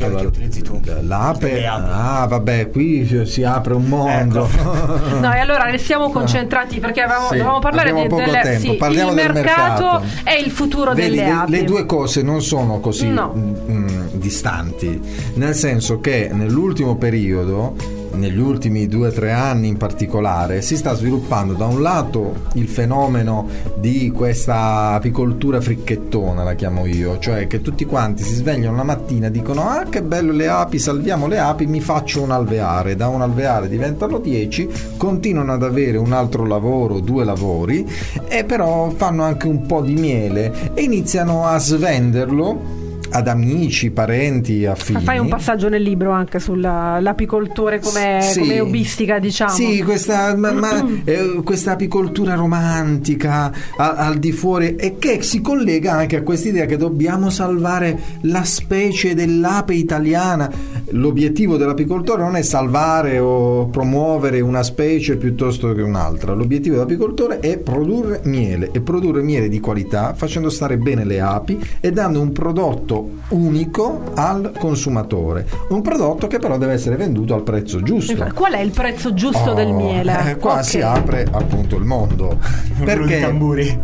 che, Allora, che utilizzi tu? L'ape, ah vabbè, qui si- apre un mondo. No, e allora restiamo concentrati perché avevamo, Sì, dovevamo parlare di, poco delle, tempo, sì, parliamo il del mercato, mercato. è il futuro Vedi, delle le, api. le due cose non sono così No. mm, mm, distanti, nel senso che nell'ultimo periodo, negli ultimi due o tre anni in particolare, si sta sviluppando da un lato il fenomeno di questa apicoltura fricchettona, la chiamo io, cioè che tutti quanti si svegliano la mattina e dicono ah che bello le api, salviamo le api, mi faccio un alveare, da un alveare diventano 10, continuano ad avere un altro lavoro, due lavori, e però fanno anche un po' di miele e iniziano a svenderlo ad amici, parenti, affini. Fai un passaggio nel libro anche sull'apicoltore come, Sì. come hobbistica, diciamo. Sì, questa, ma- ma, eh, questa apicoltura romantica a- al di fuori e che si collega anche a quest'idea che dobbiamo salvare la specie dell'ape italiana. L'obiettivo dell'apicoltore non è salvare o promuovere una specie piuttosto che un'altra. L'obiettivo dell'apicoltore è produrre miele e produrre miele di qualità facendo stare bene le api e dando un prodotto unico al consumatore. Un prodotto che però deve essere venduto al prezzo giusto. Qual è il prezzo giusto del Oh, miele? eh, qua Ok. si apre appunto il mondo. Perché tamburi.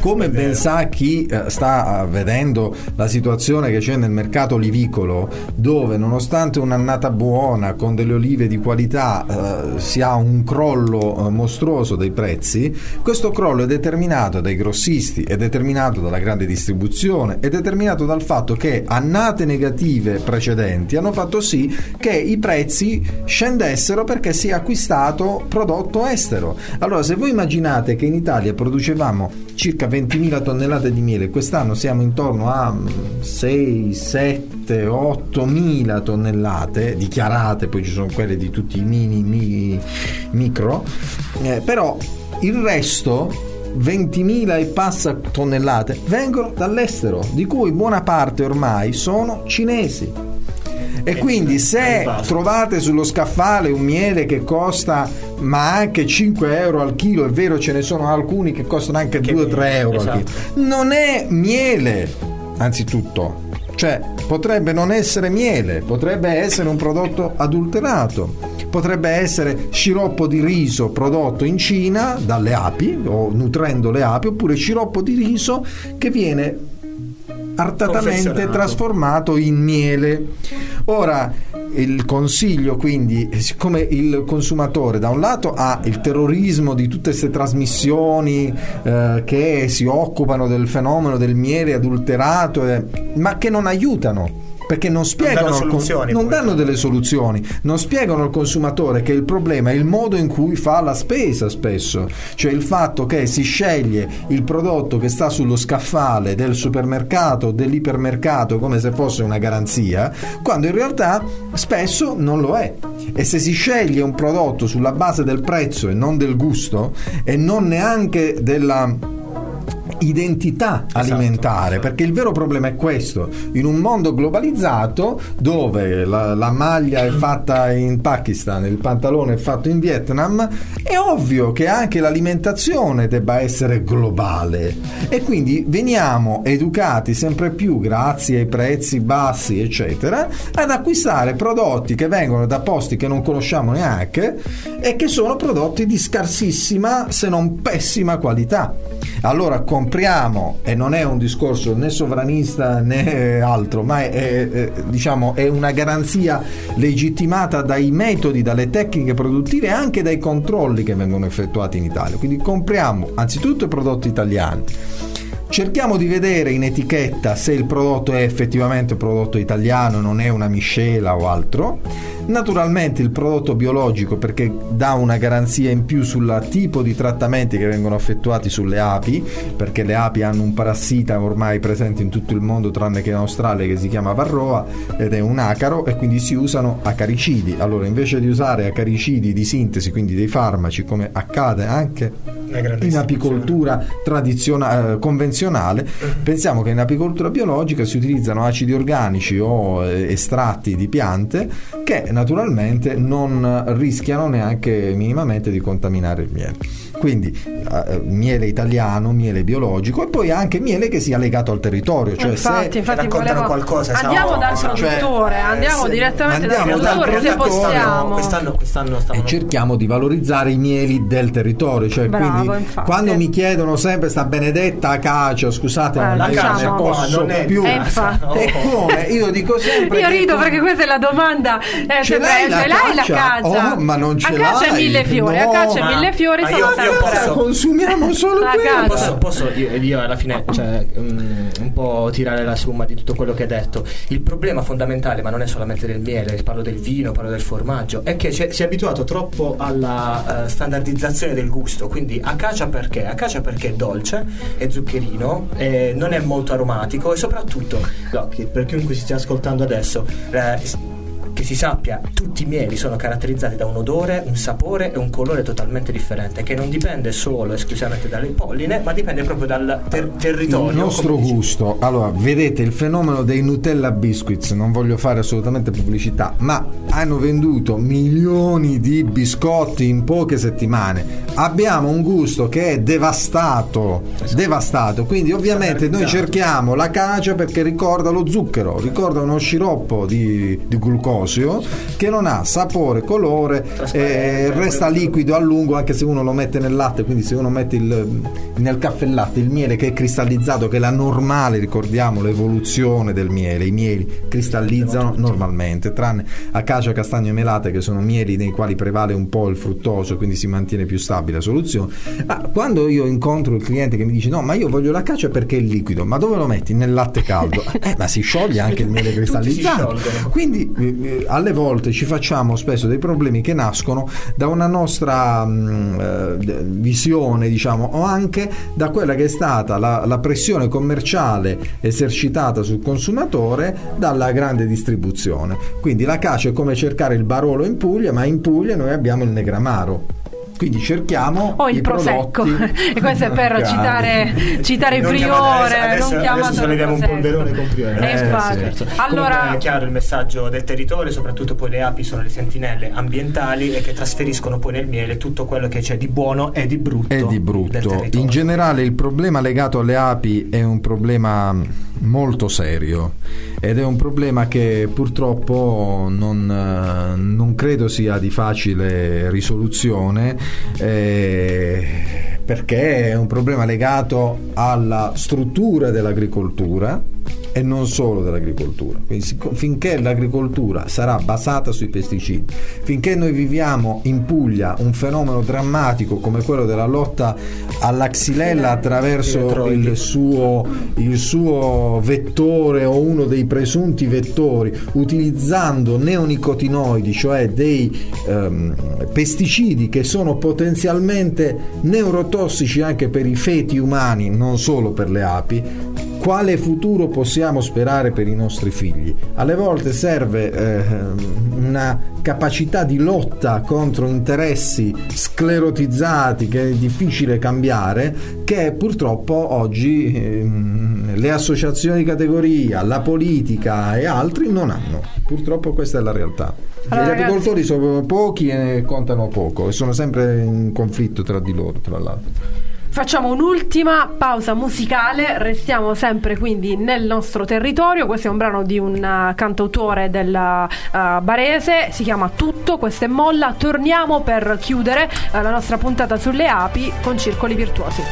Come ben sa chi eh, sta eh, vedendo la situazione che c'è nel mercato olivicolo, dove nonostante un'annata buona, con delle olive di qualità, eh, si ha un crollo eh, mostruoso dei prezzi, questo crollo è determinato dai grossisti, è determinato dalla grande distribuzione, è determinato dal fatto che annate negative precedenti hanno fatto sì che i prezzi scendessero perché si è acquistato prodotto estero. Allora, se voi immaginate che in Italia producevamo circa 20.000 tonnellate di miele, quest'anno siamo intorno a mm, 6, 7, 8.000 tonnellate dichiarate, poi ci sono quelle di tutti i mini, mi- micro, eh, però il resto 20.000 e passa tonnellate vengono dall'estero, di cui buona parte ormai sono cinesi. E quindi se trovate sullo scaffale un miele che costa ma anche 5 euro al chilo, è vero ce ne sono alcuni che costano anche 2-3 euro al esatto. chilo, non è miele anzitutto. Cioè, potrebbe non essere miele, potrebbe essere un prodotto adulterato, potrebbe essere sciroppo di riso prodotto in Cina dalle api o nutrendo le api, oppure sciroppo di riso che viene artatamente trasformato in miele. Ora, il consiglio quindi, siccome il consumatore da un lato ha il terrorismo di tutte queste trasmissioni eh, che si occupano del fenomeno del miele adulterato, eh, ma che non aiutano. Perché non spiegano, danno con- soluzioni, non danno delle soluzioni, non spiegano al consumatore che il problema è il modo in cui fa la spesa spesso, cioè il fatto che si sceglie il prodotto che sta sullo scaffale del supermercato dell'ipermercato come se fosse una garanzia, quando in realtà spesso non lo è. E se si sceglie un prodotto sulla base del prezzo e non del gusto e non neanche della identità alimentare perché il vero problema è questo. In un mondo globalizzato dove la, la maglia è fatta in Pakistan il pantalone è fatto in Vietnam è ovvio che anche l'alimentazione debba essere globale. E quindi veniamo educati sempre più grazie ai prezzi bassi eccetera ad acquistare prodotti che vengono da posti che non conosciamo neanche e che sono prodotti di scarsissima se non pessima qualità allora compriamo e non è un discorso né sovranista né altro ma è, è- è, diciamo, è una garanzia legittimata dai metodi dalle tecniche produttive e anche dai controlli che vengono effettuati in Italia quindi compriamo anzitutto i prodotti italiani Cerchiamo di vedere in etichetta se il prodotto è effettivamente un prodotto italiano, non è una miscela o altro. Naturalmente il prodotto biologico perché dà una garanzia in più sul tipo di trattamenti che vengono effettuati sulle api, perché le api hanno un parassita ormai presente in tutto il mondo tranne che in Australia che si chiama varroa ed è un acaro e quindi si usano acaricidi. Allora invece di usare acaricidi di sintesi, quindi dei farmaci come accade anche in apicoltura tradizionale, convenzionale, pensiamo che in apicoltura biologica si utilizzano acidi organici o eh, estratti di piante che naturalmente non rischiano neanche minimamente di contaminare il miele. Quindi eh, miele italiano, miele biologico e poi anche miele che sia legato al territorio. Cioè infatti, se infatti raccontano volevo... qualcosa, se andiamo no- dal Cioè, produttore, andiamo se- direttamente andiamo dal dal produttore se produttore, possiamo. Quest'anno, quest'anno stavano e cerchiamo di valorizzare i mieli del territorio. Cioè, Bravo, quindi, infatti. quando mi chiedono sempre sta benedetta acacia, scusate, Eh, non qua posso non è più. Eh, infatti. E come? Io dico sempre Io rido con- perché questa è la domanda. Eh, Ce l'hai la ce l'hai la caccia? Oh, ma non ce A caccia l'hai? mille fiori, a No, caccia ma- mille fiori sono io- io posso- consumiamo solo quello. Posso, posso io, io alla fine cioè, mm, un po' tirare la somma di tutto quello che hai detto. Il problema fondamentale, ma non è solamente del miele, parlo del vino, parlo del formaggio, è che si è abituato troppo alla eh, standardizzazione del gusto. Quindi acacia perché? Acacia perché è dolce, è zuccherino, eh, non è molto aromatico e soprattutto, no, per chiunque si stia ascoltando adesso, eh, che si sappia, tutti i mieli sono caratterizzati da un odore, un sapore e un colore totalmente differente, che non dipende solo esclusivamente dalle polline, ma dipende proprio dal ter- territorio. Il nostro gusto. Allora, vedete il fenomeno dei Nutella Biscuits, non voglio fare assolutamente pubblicità, ma hanno venduto milioni di biscotti in poche settimane. Abbiamo un gusto che è devastato, devastato. Quindi ovviamente noi cerchiamo la cacia perché ricorda lo zucchero, ricorda uno sciroppo di, di glucosio lattosio che non ha sapore, colore, eh, resta liquido a lungo anche se uno lo mette nel latte, quindi se uno mette il, nel caffè latte il miele che è cristallizzato, che è la normale, ricordiamo l'evoluzione del miele, i mieli cristallizzano normalmente, tranne acacia, castagno e melate che sono mieli nei quali prevale un po' il fruttoso, quindi si mantiene più stabile la soluzione. Ma quando io incontro il cliente che mi dice no, ma io voglio l'acacia perché è liquido, ma dove lo metti? Nel latte caldo? Eh, ma si scioglie anche il miele cristallizzato. Quindi alle volte ci facciamo spesso dei problemi che nascono da una nostra mh, eh, visione, diciamo, o anche da quella che è stata la, la pressione commerciale esercitata sul consumatore dalla grande distribuzione. Quindi la cacia è come cercare il Barolo in Puglia, ma in Puglia noi abbiamo il Negramaro. Quindi cerchiamo o il i prosecco prodotti- e questo è per Chiaro. citare, citare il Non priore adesso, non chiamato adesso solleviamo un prosecco. polverone con priore. Eh, Eh, infatti. Certo. allora Comunque è chiaro il messaggio del territorio, soprattutto poi le api sono le sentinelle ambientali e che trasferiscono poi nel miele tutto quello che c'è di buono e di brutto. è di brutto. In generale il problema legato alle api è un problema molto serio ed è un problema che purtroppo non, eh, non credo sia di facile risoluzione eh, perché è un problema legato alla struttura dell'agricoltura e non solo dell'agricoltura. Quindi finché l'agricoltura sarà basata sui pesticidi, finché noi viviamo in Puglia un fenomeno drammatico come quello della lotta alla xylella attraverso il suo, il suo vettore o uno dei presunti vettori, utilizzando neonicotinoidi, cioè dei ehm, pesticidi che sono potenzialmente neurotossici anche per i feti umani, non solo per le api, quale futuro possiamo sperare per i nostri figli? Alle volte serve eh, una capacità di lotta contro interessi sclerotizzati che è difficile cambiare, che purtroppo oggi ehm, le associazioni di categoria, la politica e altri non hanno. Purtroppo questa è la realtà. Allora, Gli ragazzi- agricoltori sono pochi e contano poco e sono sempre in conflitto tra di loro, tra l'altro. Facciamo un'ultima pausa musicale, restiamo sempre quindi nel nostro territorio. Questo è un brano di un uh, cantautore del uh, Barese, si chiama Tutto, questa è Molla. Torniamo per chiudere uh, la nostra puntata sulle api con circoli virtuosi.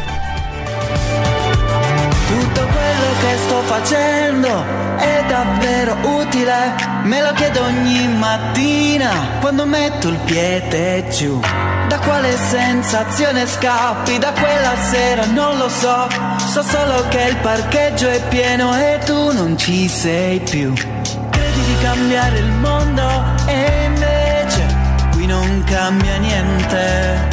Tutto quello che sto facendo è davvero utile, me lo chiedo ogni mattina quando metto il piede giù. Da quale sensazione scappi da quella sera non lo so, so solo che il parcheggio è pieno e tu non ci sei più. Credi di cambiare il mondo e invece qui non cambia niente.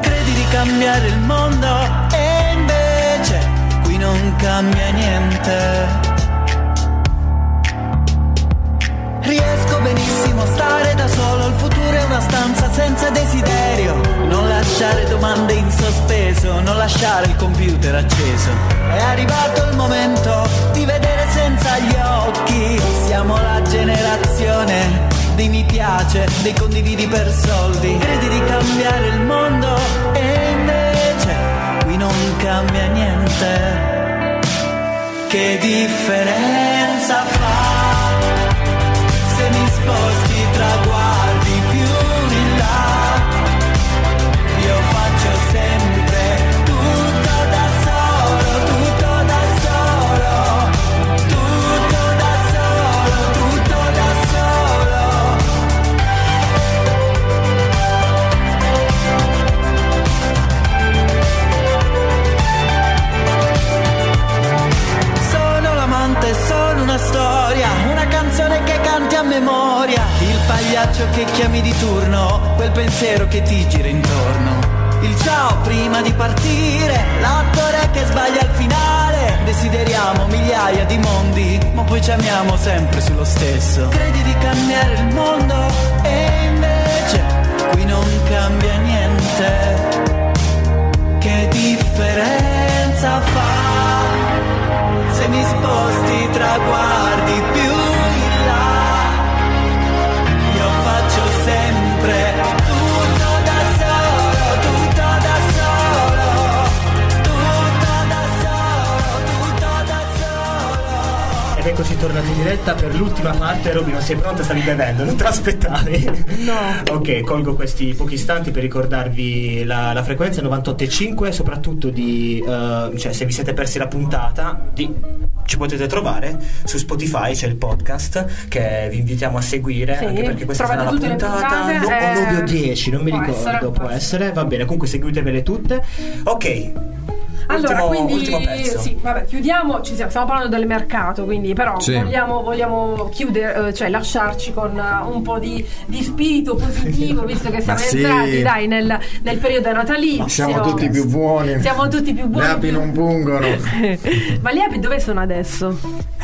Credi di cambiare il mondo e invece qui non cambia niente. Da solo, il futuro è una stanza senza desiderio. Non lasciare domande in sospeso, non lasciare il computer acceso. È arrivato il momento di vedere senza gli occhi. Siamo la generazione dei mi piace, dei condividi per soldi. Credi di cambiare il mondo e invece qui non cambia niente. Che differenza fa? Memoria, il pagliaccio che chiami di turno, quel pensiero che ti gira intorno. Il ciao prima di partire, l'attore che sbaglia al finale, desideriamo migliaia di mondi, ma poi ci amiamo sempre sullo stesso. Credi di cambiare il mondo e invece qui non cambia niente. Che differenza fa? se mi sposti traguardi più eccoci tornati in diretta per l'ultima parte? Roby, non sei pronta? Stavi bevendo, non te l'aspettavi? No. ok, colgo questi pochi istanti per ricordarvi la, la frequenza 98.5, soprattutto di, eh, cioè se vi siete persi la puntata, di- ci potete trovare su Spotify, c'è il podcast che vi invitiamo a seguire, Sì, anche perché questa sarà trovate la tutte le puntata puntate, no- eh, 9 o 10, non mi ricordo, essere, può può essere, va bene, comunque seguitevele tutte. Ok. Allora, ultimo, quindi ultimo pezzo. sì, vabbè, chiudiamo, ci siamo, stiamo parlando del mercato, quindi però Sì. vogliamo, vogliamo chiudere, eh, cioè lasciarci con eh, un po' di, di spirito positivo, visto che siamo Ma sì. entrati dai, nel, nel periodo natalizio. Siamo tutti più buoni. Siamo tutti più buoni. Le api non pungono. Ma le api dove sono adesso?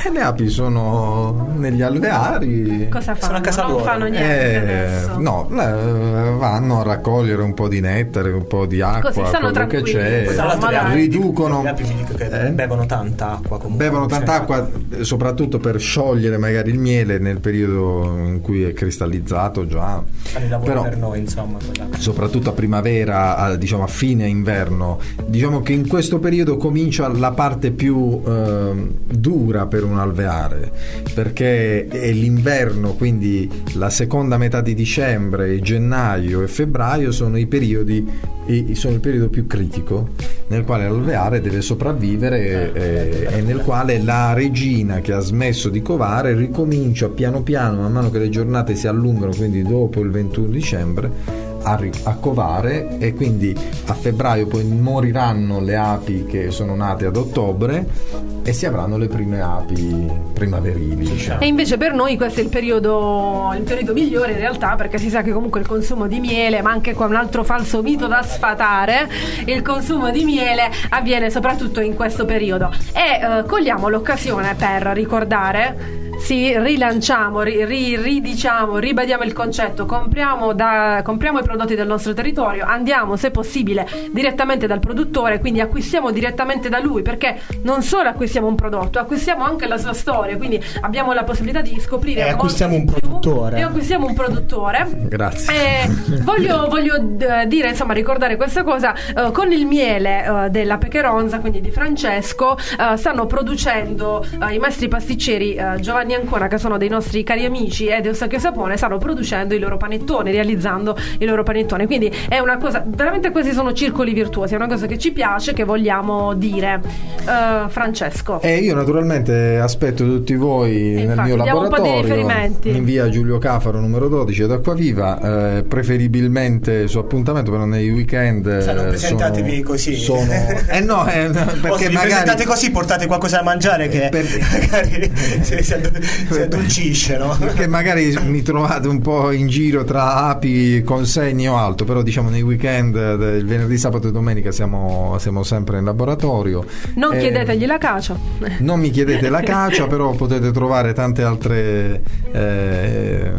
E le api sono negli alveari. Cosa fanno? Sono a casa non loro. fanno niente Eh, adesso. no, eh, vanno a raccogliere un po' di nettare, un po' di acqua, Così stanno quello che c'è. Tra riducono le api vi dico che Eh? bevono tanta acqua comunque. Bevono tanta Cioè, acqua, eh, soprattutto per sciogliere magari il miele nel periodo in cui è cristallizzato già. Fanno il lavoro Però, per noi, insomma. soprattutto a primavera, a, diciamo a fine inverno. Diciamo che in questo periodo comincia la parte più ehm, dura per un alveare, perché è l'inverno, quindi la seconda metà di dicembre, gennaio e febbraio sono i periodi i- sono il periodo più critico nel quale l'alveare deve sopravvivere eh, e nel quale la regina che ha smesso di covare ricomincia piano piano man mano che le giornate si allungano quindi dopo il 21 dicembre a, a covare e quindi a febbraio poi moriranno le api che sono nate ad ottobre e si avranno le prime api primaverili diciamo. E invece per noi questo è il periodo, il periodo migliore in realtà perché si sa che comunque il consumo di miele, ma anche qua un altro falso mito da sfatare, il consumo di miele avviene soprattutto in questo periodo. E eh, cogliamo l'occasione per ricordare sì, rilanciamo, ri- ri- ridiciamo, ribadiamo il concetto, compriamo, da- compriamo i prodotti del nostro territorio, andiamo se possibile direttamente dal produttore, quindi acquistiamo direttamente da lui, perché non solo acquistiamo un prodotto, acquistiamo anche la sua storia, quindi abbiamo la possibilità di scoprire... E molto acquistiamo un più, produttore. E acquistiamo un produttore. Grazie. Eh, voglio voglio, eh, dire, insomma, ricordare questa cosa. eh, con il miele eh, della Pecheronza, quindi di Francesco, eh, stanno producendo eh, i maestri pasticceri eh, Giovanni Ancona, che sono dei nostri cari amici, e Eusachio Sapone, stanno producendo i loro panettoni, realizzando i loro panettoni. Quindi è una cosa, veramente questi sono circoli virtuosi, è una cosa che ci piace, che vogliamo dire. Eh, Francesco. E io naturalmente aspetto tutti voi nel infatti, mio po' di laboratorio riferimenti. in via Giulio Cafaro numero 12 ad Acquaviva, eh, preferibilmente su appuntamento, però nei weekend. Se non eh, presentatevi sono- così. Sono, eh no, eh, O perché se magari. presentate così portate qualcosa da mangiare che Per- magari si addo- si addolcisce, no? Perché magari mi trovate un po' in giro tra api, consegni o altro, però diciamo nei weekend, eh, il venerdì, sabato e domenica siamo, siamo sempre in laboratorio. Non Eh, chiedetegli la cacia. Non mi chiedete la cacia, però potete trovare tante altre eh,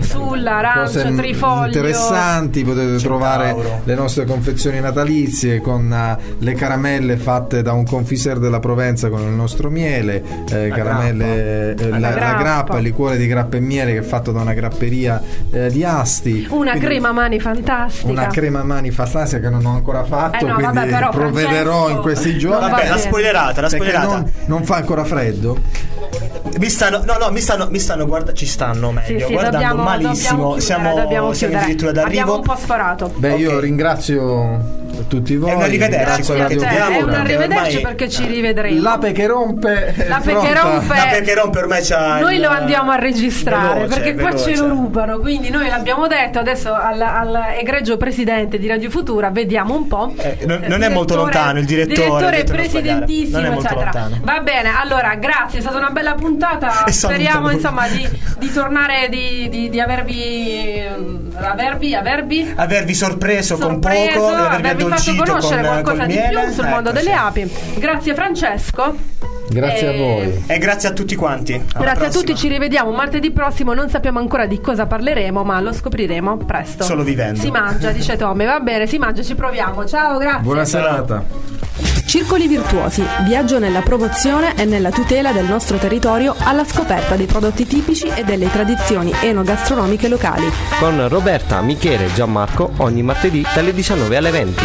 Sulla, arancio, cose trifoglio. interessanti. Potete trovare Centauro. le nostre confezioni natalizie con eh, le caramelle fatte da un confiser della Provenza con il nostro miele, eh, caramelle. Eh, la, La la grappa. il liquore di grappa e miele che è fatto da una grapperia eh, di Asti. Una Quindi- crema mani fantastica. una crema mani fantasia che non ho ancora fatto, Eh no, quindi vabbè, però, provvederò Francesco, in questi giorni. Vabbè, la spoilerata, la spoilerata. non, non fa ancora freddo. Mi stanno, no, no, mi stanno, mi stanno guarda- ci stanno meglio, Sì, sì, guardando dobbiamo, malissimo. dobbiamo chiudere, siamo, dobbiamo siamo addirittura d'arrivo. Abbiamo un po' sforato. Beh, io Ok. Ringrazio tutti voi. un arrivederci quello a che dobbiamo, è un arrivederci perché ci rivedremo. L'ape che rompe. è L'ape che rompe. Ma perché rompe ormai c'ha Noi il- lo andiamo a registrare veloce, perché qua veloce. ce lo rubano. Quindi noi l'abbiamo detto adesso al, al egregio presidente di Radio Futura. Vediamo un po'. Eh, non- non è molto lontano il direttore, Direttore presidentissimo. Non è molto eccetera. lontano. Va bene, allora grazie, è stata una bella puntata. Speriamo insomma di, di tornare, di, di- di avervi, avervi, avervi Avervi sorpreso, con sorpreso, poco, di avervi avervi fatto conoscere con, qualcosa col di miele. più sul mondo Ecco, delle api. Grazie Francesco. Grazie a E- voi. E grazie a tutti quanti. Alla Grazie a prossima. tutti, ci rivediamo martedì prossimo. Non sappiamo ancora di cosa parleremo, ma lo scopriremo presto. Solo vivendo. Si mangia, dice Tommy. Va bene, si mangia, ci proviamo. Ciao, grazie. Buona serata. Circoli virtuosi, viaggio nella promozione e nella tutela del nostro territorio alla scoperta dei prodotti tipici e delle tradizioni enogastronomiche locali. Con Roberta, Michele e Gianmarco ogni martedì dalle 19 alle 20.